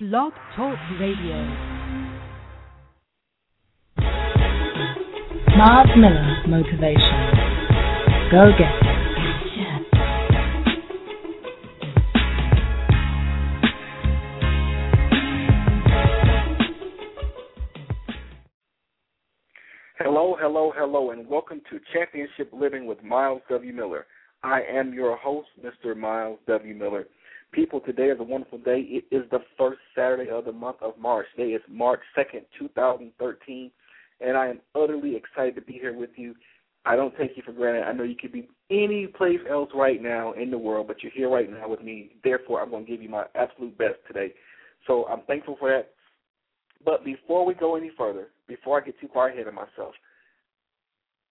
Blog Talk Radio. Myles Miller Motivation. Go get it. Hello, hello, hello, and welcome to Championship Living with Myles W. Miller. I am your host, Mr. Myles W. Miller. People, today is a wonderful day. It is the first Saturday of the month of March. Today is March 2nd, 2013, and I am utterly excited to be here with you. I don't take you for granted. I know you could be any place else right now in the world, but you're here right now with me. Therefore, I'm going to give you my absolute best today. So I'm thankful for that. But before we go any further, before I get too far ahead of myself,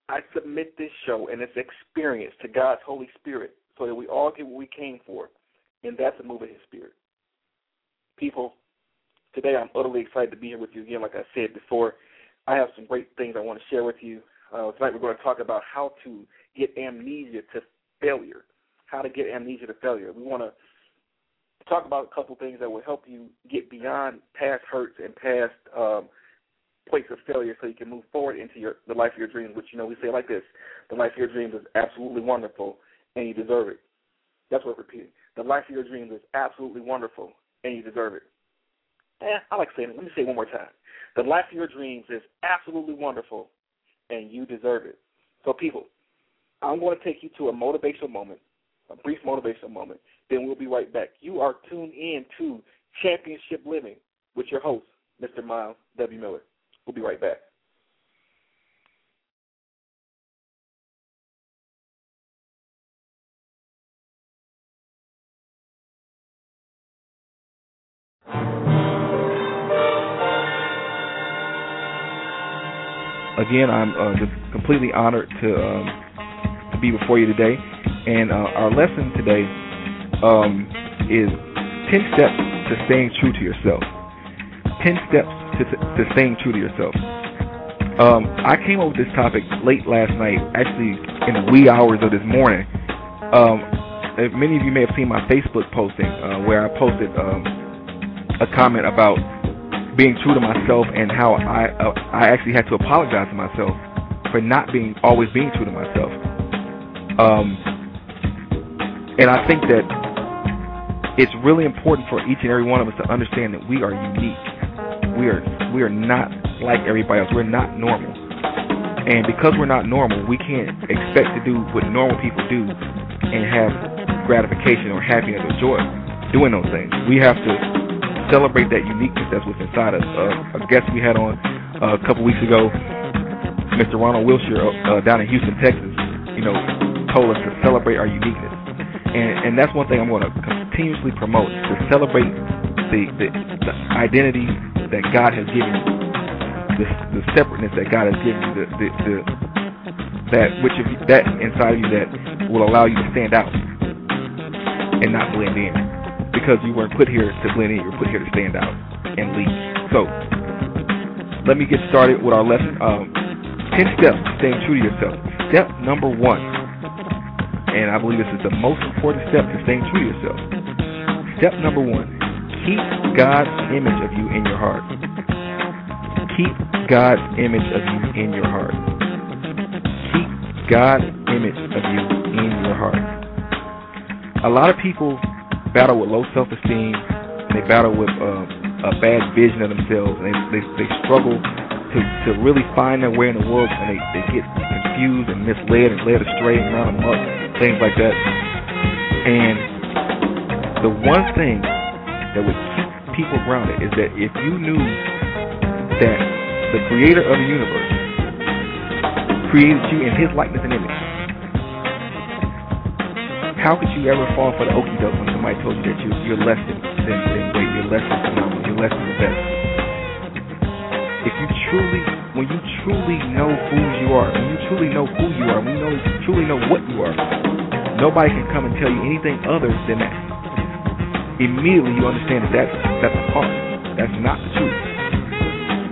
I submit this show and its experience to God's Holy Spirit so that we all get what we came for, and that's a move of His Spirit. People, today I'm utterly excited to be here with you again. Like I said before, I have some great things I want to share with you. Uh, tonight we're going to talk about how to get amnesia to failure. How to get amnesia to failure. We want to talk about a couple things that will help you get beyond past hurts and past um, of failure so you can move forward into your the life of your dreams, which you know we say like this. The life of your dreams is absolutely wonderful and you deserve it. That's what repeating. The life of your dreams is absolutely wonderful and you deserve it. Eh, I like saying it. Let me say it one more time. The life of your dreams is absolutely wonderful and you deserve it. So people, I'm going to take you to a motivational moment, a brief motivational moment. Then we'll be right back. You are tuned in to Championship Living with your host, Mr. Myles W. Miller. We'll be right back. Again, I'm uh, just completely honored to um, to be before you today, and uh, our lesson today um, is ten steps to staying true to yourself. Ten steps to, to staying true to yourself. Um, I came up with this topic late last night, actually in the wee hours of this morning. Um, many of you may have seen my Facebook posting uh, where I posted um, a comment about being true to myself and how I uh, I actually had to apologize to myself for not being always being true to myself. Um, and I think that it's really important for each and every one of us to understand that we are unique. We are we are not like everybody else. We're not normal. And because we're not normal, we can't expect to do what normal people do and have gratification or happiness or joy doing those things. We have to celebrate that uniqueness that's within inside us. Uh, a guest we had on uh, a couple weeks ago, Mr. Ronald Wilshire uh, down in Houston, Texas, you know, told us to celebrate our uniqueness. And, and that's one thing I'm going to continuously promote, to celebrate the, the, the identity that God has given you, the, the separateness that God has given you, the, the, the that which of you, that inside of you that will allow you to stand out and not blend in because you weren't put here to blend in, you were put here to stand out and lead. So, let me get started with our lesson. Um, 10 steps to staying true to yourself. Step number one, and I believe this is the most important step to staying true to yourself. Step number one, keep God's image of you in your heart. Keep God's image of you in your heart. Keep God's image of you in your heart. A lot of people battle with low self-esteem, and they battle with uh, a bad vision of themselves, and they, they, they struggle to, to really find their way in the world, and they, they get confused and misled and led astray and run amok, things like that. And the one thing that would keep people grounded is that if you knew that the creator of the universe created you in his likeness and image, how could you ever fall for the okey doke when somebody told you that you, you're less than, than, than great, you're less than phenomenal, you're less than the best? If you truly, when you truly know who you are, when you truly know who you are, when you know, you truly know what you are, nobody can come and tell you anything other than that. Immediately you understand that that's, that's a farce. That's not the truth.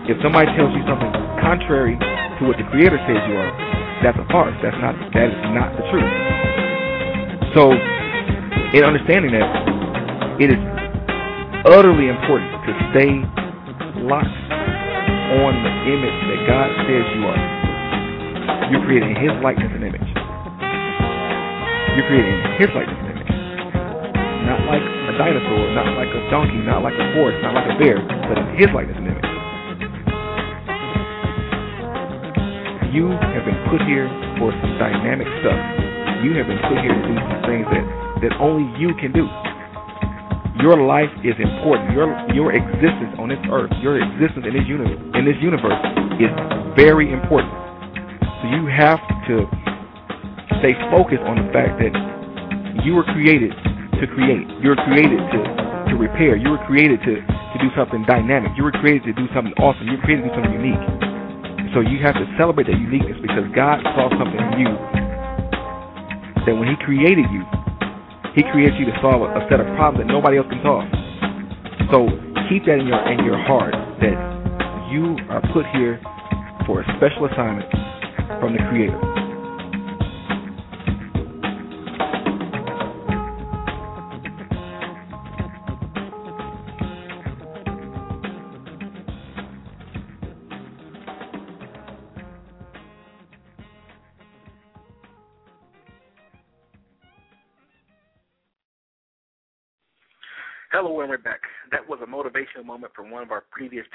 If somebody tells you something contrary to what the Creator says you are, that's a farce. That's not, that is not the truth. So, in understanding that, it is utterly important to stay locked on the image that God says you are. You're creating His likeness and image. You're creating His likeness and image. Not like a dinosaur, not like a donkey, not like a horse, not like a bear, but His likeness and image. You have been put here for some dynamic stuff. You have been put here to do some things that, that only you can do. Your life is important. Your your existence on this earth, your existence in this universe, in this universe is very important. So you have to stay focused on the fact that you were created to create. You were created to to repair. You were created to to do something dynamic. You were created to do something awesome. You were created to do something unique. So you have to celebrate that uniqueness because God saw something in you that when He created you, he created you to solve a set of problems that nobody else can solve. So keep that in your in your heart that you are put here for a special assignment from the Creator.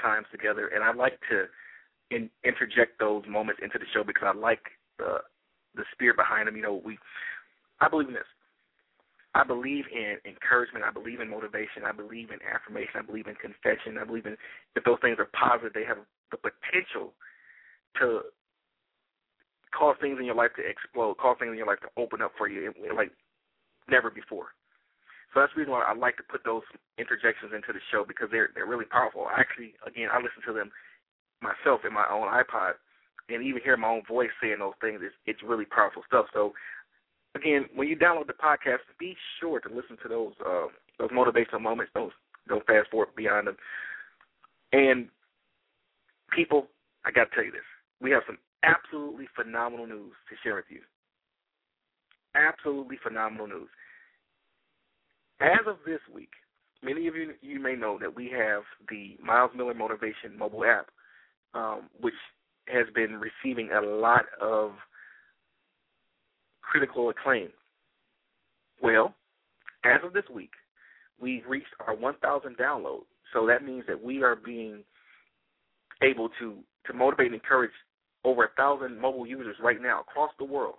Times together, and I like to in, interject those moments into the show because I like the the spirit behind them. You know, we I believe in this. I believe in encouragement. I believe in motivation. I believe in affirmation. I believe in confession. I believe in if those things are positive, they have the potential to cause things in your life to explode, cause things in your life to open up for you like never before. So that's the reason why I like to put those interjections into the show because they're they're really powerful. I Actually, again, I listen to them myself in my own iPod, and even hear my own voice saying those things. It's it's really powerful stuff. So again, when you download the podcast, be sure to listen to those uh, those motivational moments. Don't don't fast forward beyond them. And people, I got to tell you this: we have some absolutely phenomenal news to share with you. Absolutely phenomenal news. As of this week, many of you you may know that we have the Myles Miller Motivation mobile app, um, which has been receiving a lot of critical acclaim. Well, as of this week, we've reached our 1,000 downloads. So that means that we are being able to to motivate and encourage over a thousand mobile users right now across the world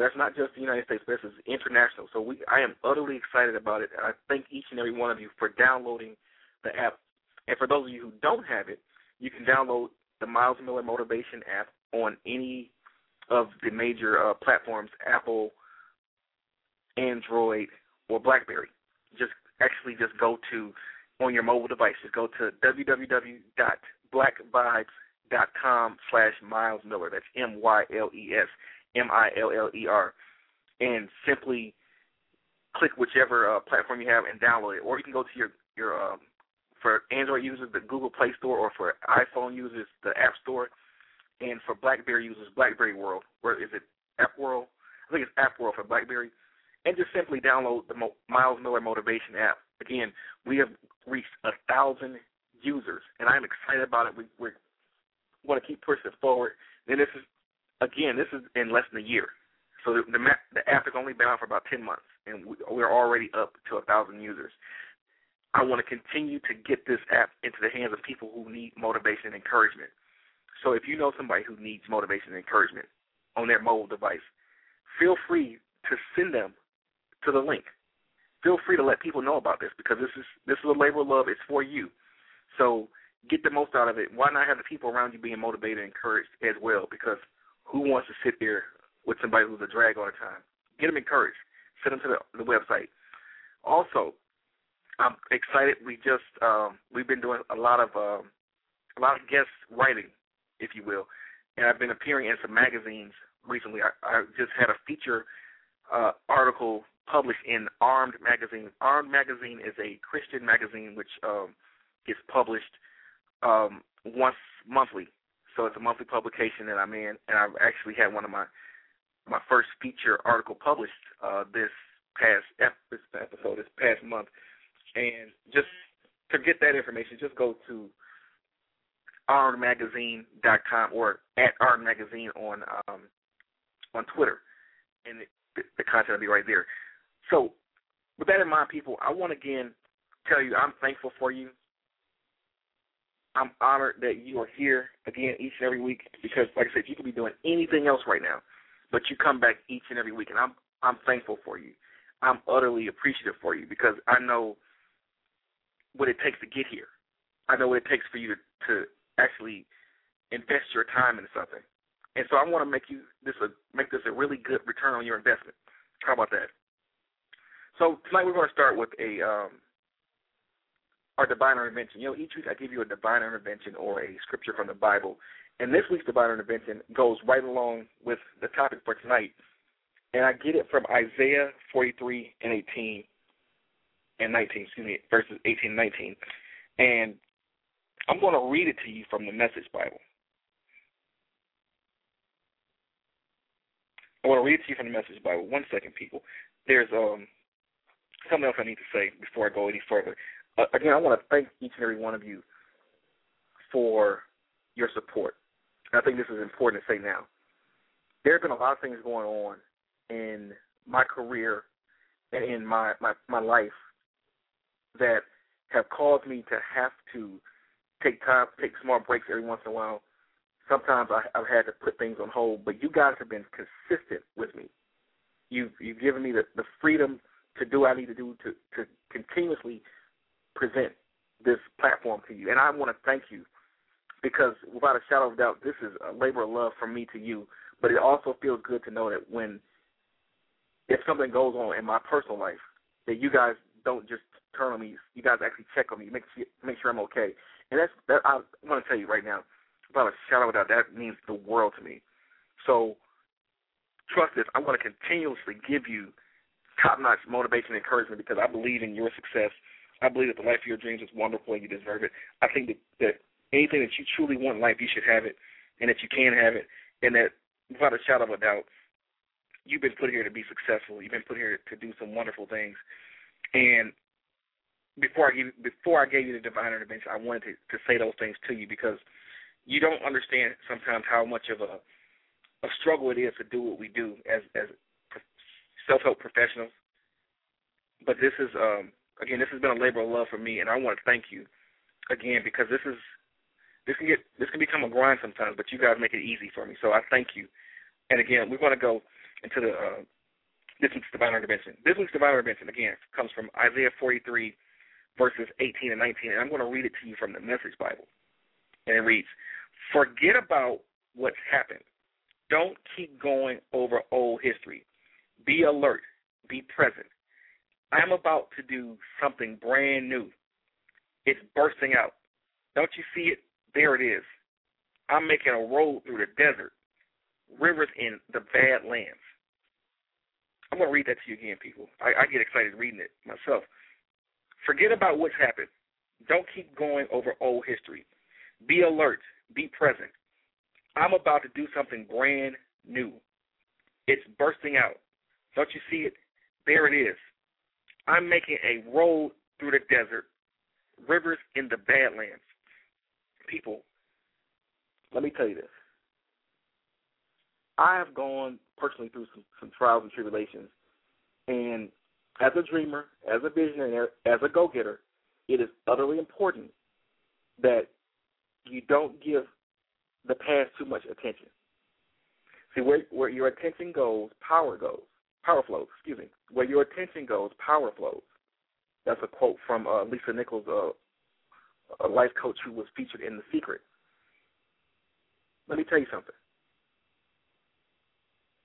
that's not just the United States, but this is international. So we, I am utterly excited about it. and I thank each and every one of you for downloading the app. And for those of you who don't have it, you can download the Myles Miller Motivation app on any of the major uh, platforms, Apple, Android, or BlackBerry. Just actually just go to on your mobile device. Just go to www.blackvibes.com slash Myles Miller. That's M Y L E S. M I L L E R, and simply click whichever uh, platform you have and download it. Or you can go to your your um, for Android users the Google Play Store, or for iPhone users the App Store, and for BlackBerry users BlackBerry World. Where is it? App World. I think it's App World for BlackBerry. And just simply download the Mo- Myles Miller Motivation app. Again, we have reached a thousand users, and I'm excited about it. We we want to keep pushing it forward. And this is again, this is in less than a year. So the, the, the app has only been out for about 10 months, and we, we're already up to a 1,000 users. I want to continue to get this app into the hands of people who need motivation and encouragement. So if you know somebody who needs motivation and encouragement on their mobile device, feel free to send them to the link. Feel free to let people know about this because this is this is a labor of love. It's for you. So get the most out of it. Why not have the people around you being motivated and encouraged as well? Because who wants to sit there with somebody who's a drag all the time? Get them encouraged. Send them to the, the website. Also, I'm excited. We just um, we've been doing a lot of um, a lot of guest writing, if you will, and I've been appearing in some magazines recently. I, I just had a feature uh, article published in Armed magazine. Armed magazine is a Christian magazine which um, gets published um, once monthly so it's a monthly publication that I'm in, and I've actually had one of my my first feature article published uh, this past episode, this past month, and just to get that information, just go to rnmagazine.com or at rnmagazine on um, on Twitter, and it, the content will be right there. So, with that in mind, people, I want to again tell you I'm thankful for you. I'm honored that you are here again each and every week because, like I said, you could be doing anything else right now, but you come back each and every week, and I'm I'm thankful for you. I'm utterly appreciative for you because I know what it takes to get here. I know what it takes for you to, to actually invest your time into something. And so I want to make you this a make this a really good return on your investment. How about that? So tonight we're going to start with a um, our divine intervention. You know, each week I give you a divine intervention or a scripture from the Bible, and this week's divine intervention goes right along with the topic for tonight. And I get it from Isaiah 43 and 18 and 19, excuse me, verses 18 and 19. And I'm going to read it to you from the Message Bible. I want to read it to you from the Message Bible. One second, people. There's um something else I need to say before I go any further. Uh, again, I want to thank each and every one of you for your support. I think this is important to say now. There have been a lot of things going on in my career and in my, my, my life that have caused me to have to take time, take small breaks every once in a while. Sometimes I, I've had to put things on hold, but you guys have been consistent with me. You've you've given me the, the freedom to do what I need to do to to continuously present this platform to you, and I want to thank you because without a shadow of doubt, this is a labor of love from me to you. But it also feels good to know that when if something goes on in my personal life, that you guys don't just turn on me. You guys actually check on me, make sure, make sure I'm okay. And that's that. I want to tell you right now, without a shadow of doubt, that means the world to me. So trust this. I'm going to continuously give you top-notch motivation and encouragement because I believe in your success. I believe that the life of your dreams is wonderful and you deserve it. I think that, that anything that you truly want in life, you should have it, and that you can have it, and that without a shadow of a doubt, you've been put here to be successful. You've been put here to do some wonderful things. And before I give before I gave you the divine intervention, I wanted to, to say those things to you because you don't understand sometimes how much of a a struggle it is to do what we do as as self help professionals. But this is um again this has been a labor of love for me, and I want to thank you again because this is this can get this can become a grind sometimes, but you guys make it easy for me, so I thank you. And again, we're going to go into the uh, this week's divine intervention. This week's divine intervention again comes from Isaiah 43 verses 18 and 19, and I'm going to read it to you from the Message Bible. And it reads, Forget about what's happened. Don't keep going over old history. Be alert. Be present. I'm about to do something brand new. It's bursting out. Don't you see it? There it is. I'm making a road through the desert, rivers in the bad lands. I'm going to read that to you again, people. I, I get excited reading it myself. Forget about what's happened. Don't keep going over old history. Be alert. Be present. I'm about to do something brand new. It's bursting out. Don't you see it? There it is. I'm making a road through the desert, rivers in the Badlands. People, let me tell you this. I have gone personally through some, some trials and tribulations, and as a dreamer, as a visionary, as a go getter, it is utterly important that you don't give the past too much attention. See, where, where your attention goes, power goes. Power flows, excuse me. Where your attention goes, power flows. That's a quote from uh, Lisa Nichols, uh, a life coach who was featured in The Secret. Let me tell you something.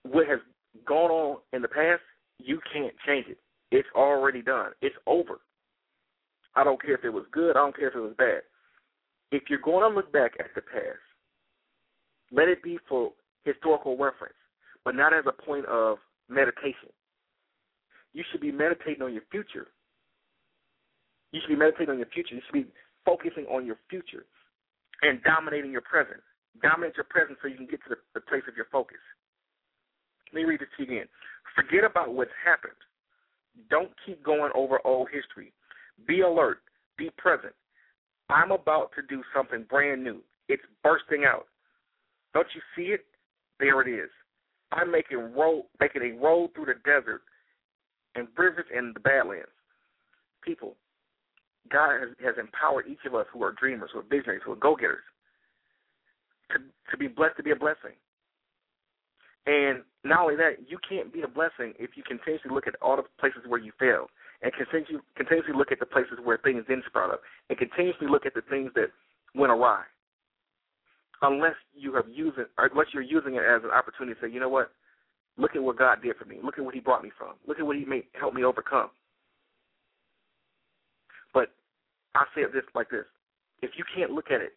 What has gone on in the past, you can't change it. It's already done. It's over. I don't care if it was good. I don't care if it was bad. If you're going to look back at the past, let it be for historical reference, but not as a point of meditation. You should be meditating on your future. You should be meditating on your future. You should be focusing on your future and dominating your present. Dominate your present so you can get to the, the place of your focus. Let me read this to you again. Forget about what's happened. Don't keep going over old history. Be alert. Be present. I'm about to do something brand new. It's bursting out. Don't you see it? There it is. I'm making making a road through the desert and rivers in the Badlands. People, God has, has empowered each of us who are dreamers, who are visionaries, who are go getters, to to be blessed to be a blessing. And not only that, you can't be a blessing if you continuously look at all the places where you failed and continue, continuously look at the places where things didn't sprout up and continuously look at the things that went awry. Unless you have or unless you're using it as an opportunity to say, you know what, look at what God did for me. Look at what He brought me from. Look at what He made help me overcome. But I say it this like this: if you can't look at it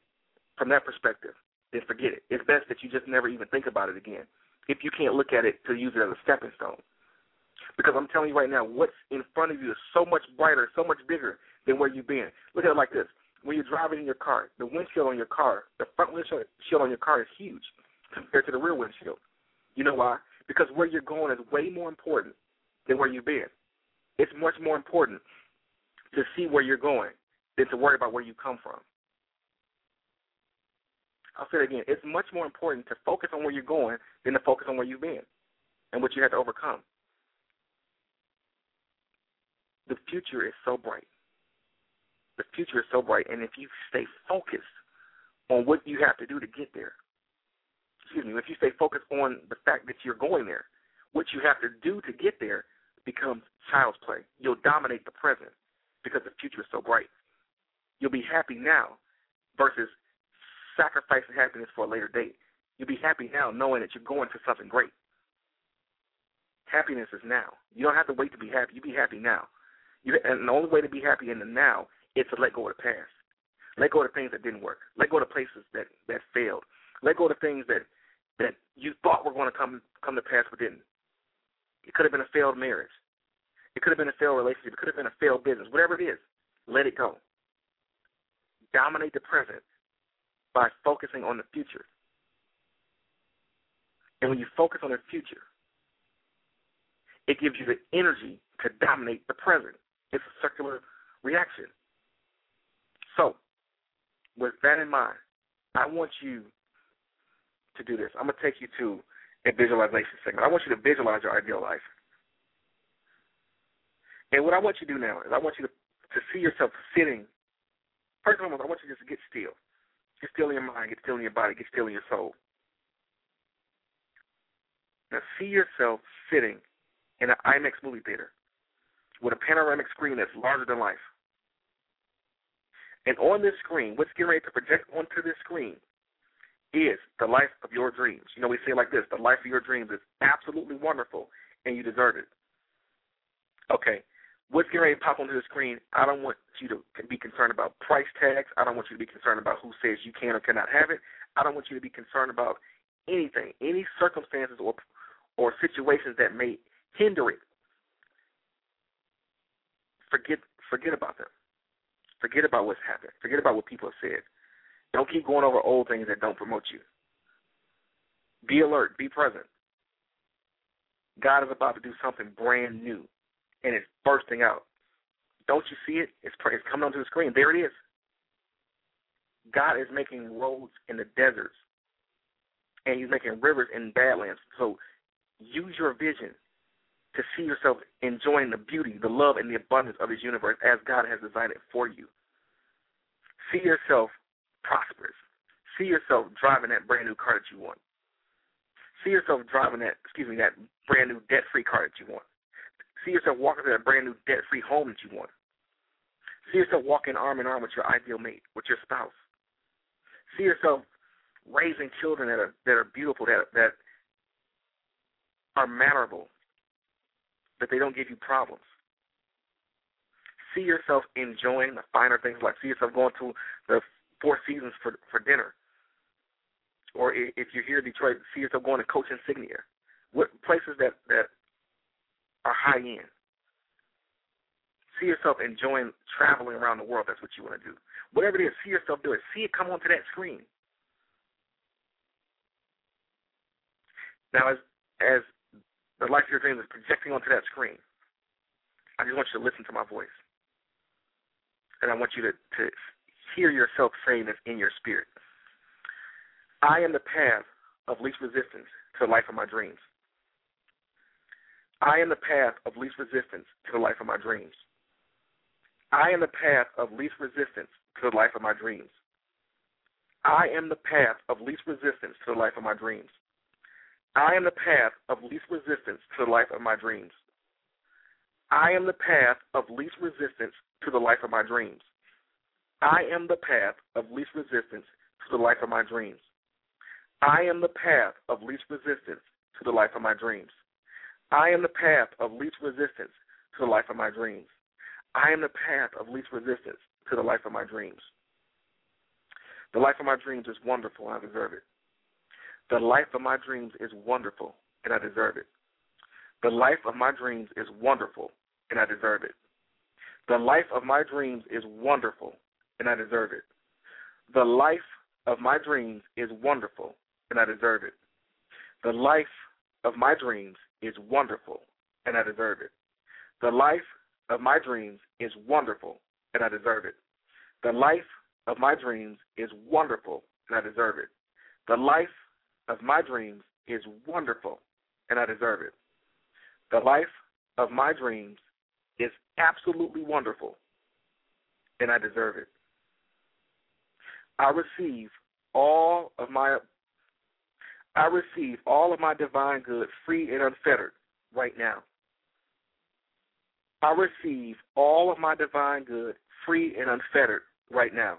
from that perspective, then forget it. It's best that you just never even think about it again if you can't look at it to use it as a stepping stone. Because I'm telling you right now, what's in front of you is so much brighter, so much bigger than where you've been. Look at it like this. When you're driving in your car, the windshield on your car, the front windshield on your car is huge compared to the rear windshield. You know why? Because where you're going is way more important than where you've been. It's much more important to see where you're going than to worry about where you come from. I'll say it again. It's much more important to focus on where you're going than to focus on where you've been and what you had to overcome. The future is so bright. The future is so bright, and if you stay focused on what you have to do to get there, excuse me, if you stay focused on the fact that you're going there, what you have to do to get there becomes child's play. You'll dominate the present because the future is so bright. You'll be happy now versus sacrificing happiness for a later date. You'll be happy now knowing that you're going to something great. Happiness is now. You don't have to wait to be happy. You be happy now. You, and the only way to be happy in the now is to let go of the past. Let go of the things that didn't work. Let go of the places that that failed. Let go of the things that that you thought were going to come come to pass but didn't. It could have been a failed marriage. It could have been a failed relationship. It could have been a failed business. Whatever it is, let it go. Dominate the present by focusing on the future. And when you focus on the future, it gives you the energy to dominate the present. It's a circular reaction. So, with that in mind, I want you to do this. I'm going to take you to a visualization segment. I want you to visualize your ideal life. And what I want you to do now is I want you to, to see yourself sitting. First of all, I want you to just get still. Get still in your mind, get still in your body, get still in your soul. Now see yourself sitting in an IMAX movie theater with a panoramic screen that's larger than life. And on this screen, what's getting ready to project onto this screen is the life of your dreams. You know, we say like this the life of your dreams is absolutely wonderful, and you deserve it. Okay, what's getting ready to pop onto the screen, I don't want you to be concerned about price tags. I don't want you to be concerned about who says you can or cannot have it. I don't want you to be concerned about anything, any circumstances or or situations that may hinder it. Forget forget about them. Forget about what's happened. Forget about what people have said. Don't keep going over old things that don't promote you. Be alert. Be present. God is about to do something brand new and it's bursting out. Don't you see it? It's, it's coming onto the screen. There it is. God is making roads in the deserts, and He's making rivers in badlands. So use your vision to see yourself enjoying the beauty, the love, and the abundance of His universe as God has designed it for you. See yourself prosperous. See yourself driving that brand new car that you want. See yourself driving that, excuse me, that brand new debt free car that you want. See yourself walking to that brand new debt free home that you want. See yourself walking arm in arm with your ideal mate, with your spouse. See yourself raising children that are that are beautiful, that that are mannerable, that they don't give you problems. See yourself enjoying the finer things, like see yourself going to the Four Seasons for for dinner, or if you're here in Detroit, see yourself going to Coach Insignia. What places that that are high end. See yourself enjoying traveling around the world. That's what you want to do. Whatever it is, see yourself do it. See it come onto that screen. Now, as as the life of your dreams is projecting onto that screen, I just want you to listen to my voice, and I want you to to hear yourself saying this in your spirit. I am the path of least resistance to the life of my dreams. I am the path of least resistance to the life of my dreams. I am the path of least resistance to the life of my dreams. I am the path of least resistance to the life of my dreams. I am the path of least resistance to the life of my dreams. I am the path of least resistance to the life of my dreams. I am the path of least resistance to the life of my dreams. I am the path of least resistance to the life of my dreams. I am the path of least resistance to the life of my dreams. I am the path of least resistance to the life of my dreams. The life of my dreams is wonderful, I deserve it. The life of my dreams is wonderful, and I deserve it. The life of my dreams is wonderful, and I deserve it. The life of my dreams is wonderful, and I deserve it. The life of my dreams is wonderful, and I deserve it. The life of my dreams is wonderful, and I deserve it. The life of my dreams is wonderful, and I deserve it. The life of my dreams is wonderful, and I deserve it. The life of my dreams is wonderful, and I deserve it. The life of my dreams is absolutely wonderful, and I deserve it. I receive all of my I receive all of my divine good free and unfettered right now. I receive all of my divine good free and unfettered right now.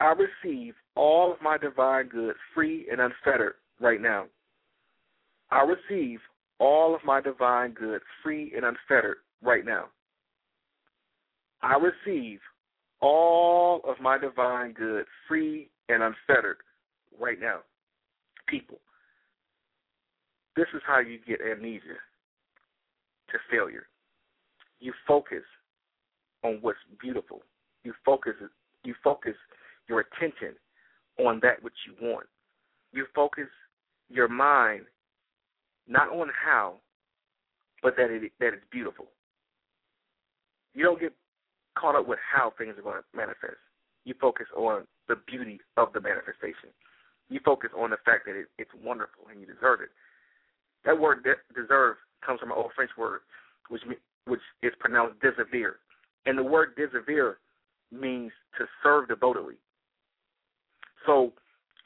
I receive all of my divine good free and unfettered right now. I receive all of my divine good free and unfettered right now. I receive all of my divine good free and unfettered right now. People, this is how you get amnesia to failure. You focus on what's beautiful. You focus you focus your attention on that which you want. You focus your mind not on how, but that it that it's beautiful. You don't get caught up with how things are going to manifest. You focus on the beauty of the manifestation. You focus on the fact that it, it's wonderful and you deserve it. That word de- deserve comes from an old French word, which which is pronounced désavouer, and the word désavouer means to serve devotedly. So,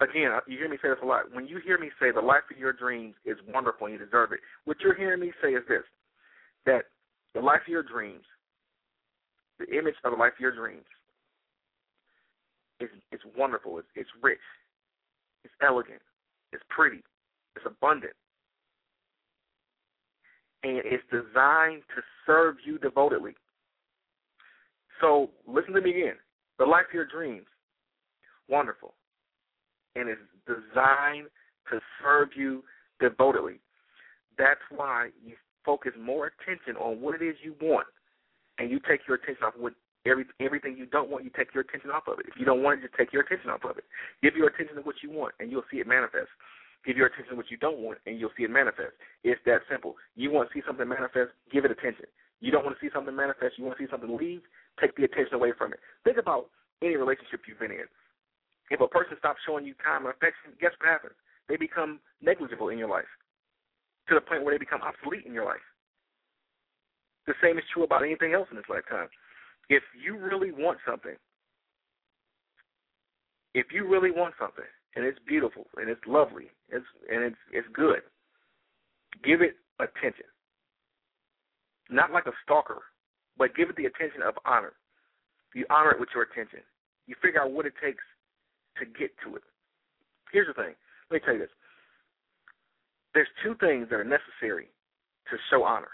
again, uh, you hear me say this a lot. When you hear me say the life of your dreams is wonderful and you deserve it, what you're hearing me say is this: that the life of your dreams, the image of the life of your dreams, is it's wonderful. It's, it's rich. It's elegant. It's pretty. It's abundant. And it's designed to serve you devotedly. So listen to me again. The life of your dreams, wonderful and is designed to serve you devotedly. That's why you focus more attention on what it is you want, and you take your attention off what every everything you don't want. You take your attention off of it. If you don't want it, just take your attention off of it. Give your attention to what you want, and you'll see it manifest. Give your attention to what you don't want, and you'll see it manifest. It's that simple. You want to see something manifest, give it attention. You don't want to see something manifest, you want to see something leave, take the attention away from it. Think about any relationship you've been in. If a person stops showing you time and affection, guess what happens? They become negligible in your life to the point where they become obsolete in your life. The same is true about anything else in this lifetime. If you really want something, if you really want something and it's beautiful and it's lovely, it's and it's it's good, give it attention. Not like a stalker, but give it the attention of honor. You honor it with your attention. You figure out what it takes to get to it. Here's the thing. Let me tell you this. There's two things that are necessary to show honor.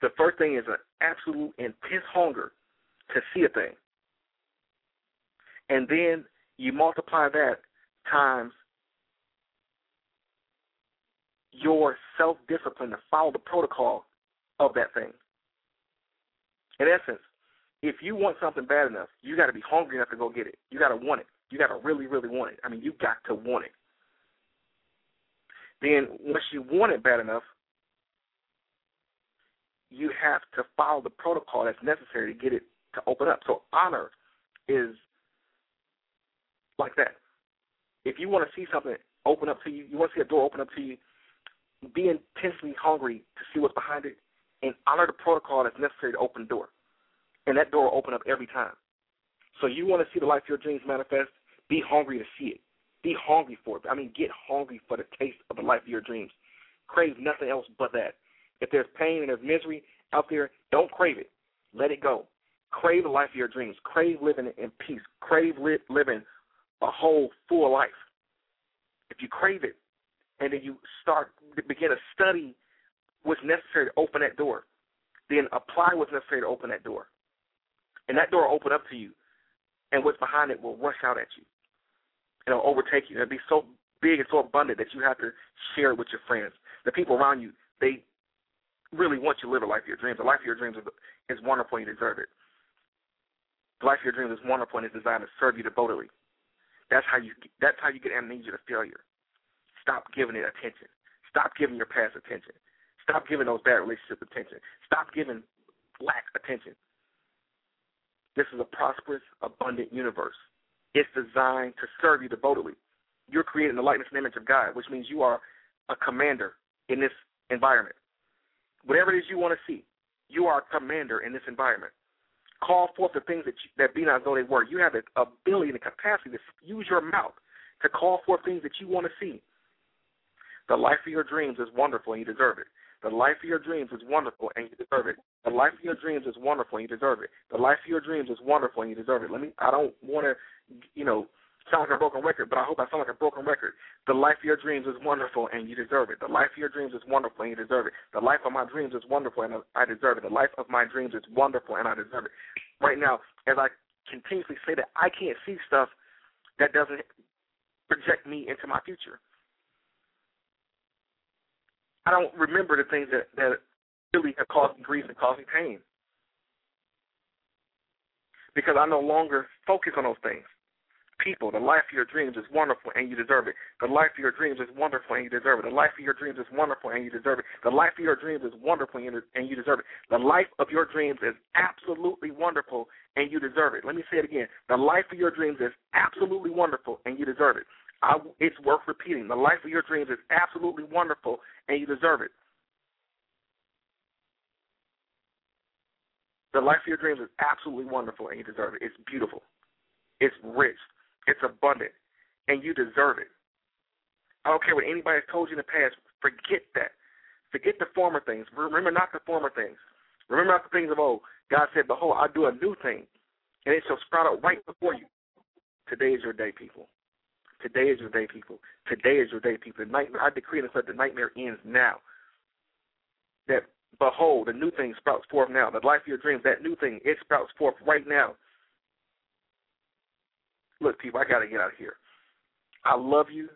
The first thing is an absolute intense hunger to see a thing. And then you multiply that times your self discipline to follow the protocol of that thing. In essence, if you want something bad enough, you got to be hungry enough to go get it. You got to want it. You got to really, really want it. I mean, you got to want it. Then once you want it bad enough, you have to follow the protocol that's necessary to get it to open up. So honor is like that. If you want to see something open up to you, you want to see a door open up to you, be intensely hungry to see what's behind it, and honor the protocol that's necessary to open the door. And that door will open up every time. So you want to see the life of your dreams manifest, be hungry to see it. Be hungry for it. I mean, get hungry for the taste of the life of your dreams. Crave nothing else but that. If there's pain and there's misery out there, don't crave it. Let it go. Crave the life of your dreams. Crave living in peace. Crave li- living a whole, full life. If you crave it, and then you start begin to study what's necessary to open that door, then apply what's necessary to open that door, and that door will open up to you, and what's behind it will rush out at you, it'll overtake you. It'll be so big and so abundant that you have to share it with your friends. The people around you, they really want you to live a life of your dreams. The life of your dreams is, wonderful and you deserve it. The life of your dreams is wonderful and is designed to serve you devotedly. That's how you that's how you get amnesia to failure. Stop giving it attention. Stop giving your past attention. Stop giving those bad relationships attention. Stop giving lack attention. This is a prosperous, abundant universe. It's designed to serve you devotedly. You're created in the likeness and image of God, which means you are a commander in this environment. Whatever it is you want to see, you are a commander in this environment. Call forth the things that you, that be not as though they were. You have the ability and the capacity to use your mouth to call forth things that you want to see. The life of your dreams is wonderful and you deserve it. The life of your dreams is wonderful and you deserve it. The life of your dreams is wonderful and you deserve it. The life of your dreams is wonderful and you deserve it. Let me I don't want to, you know, sound like a broken record, but I hope I sound like a broken record. The life of your dreams is wonderful and you deserve it. The life of your dreams is wonderful and you deserve it. The life of my dreams is wonderful and I deserve it. The life of my dreams is wonderful and I deserve it. Right now, as I continuously say that, I can't see stuff that doesn't project me into my future. I don't remember the things that, that really have caused me grief and caused me pain. Because I no longer focus on those things. People, the life of your dreams is wonderful and you deserve it. The life of your dreams is wonderful and you deserve it. The life of your dreams is wonderful and you deserve it. The life of your dreams is wonderful and you deserve it. The life of your dreams is absolutely wonderful and you deserve it. Let me say it again. The life of your dreams is absolutely wonderful and you deserve it. I, it's worth repeating. The life of your dreams is absolutely wonderful, and you deserve it. The life of your dreams is absolutely wonderful, and you deserve it. It's beautiful. It's rich. It's abundant, and you deserve it. I don't care what anybody has told you in the past. Forget that. Forget the former things. Remember not the former things. Remember not the things of old. God said, Behold, I do a new thing, and it shall sprout up right before you. Today is your day, people. Today is your day, people. Today is your day, people. Nightmare, I decree and declare the nightmare ends now. That behold, the new thing sprouts forth now. The life of your dreams, that new thing, it sprouts forth right now. Look, people, I gotta get out of here. I love you.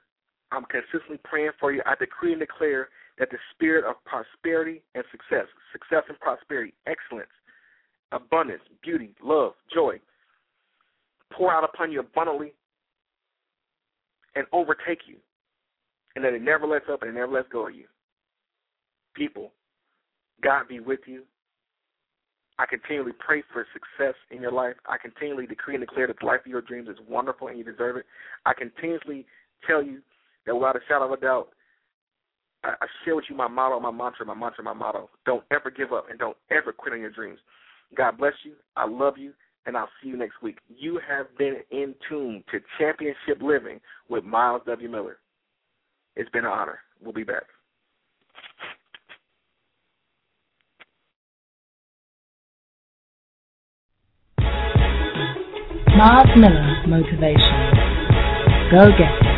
I'm consistently praying for you. I decree and declare that the spirit of prosperity and success, success and prosperity, excellence, abundance, beauty, love, joy, pour out upon you abundantly and overtake you, and that it never lets up and it never lets go of you. People, God be with you. I continually pray for success in your life. I continually decree and declare that the life of your dreams is wonderful and you deserve it. I continuously tell you that without a shadow of a doubt, I, share with you my motto, my mantra, my mantra, my motto. Don't ever give up and don't ever quit on your dreams. God bless you. I love you and I'll see you next week. You have been in tune to Championship Living with Myles W. Miller. It's been an honor. We'll be back. Myles Miller Motivation. Go get it.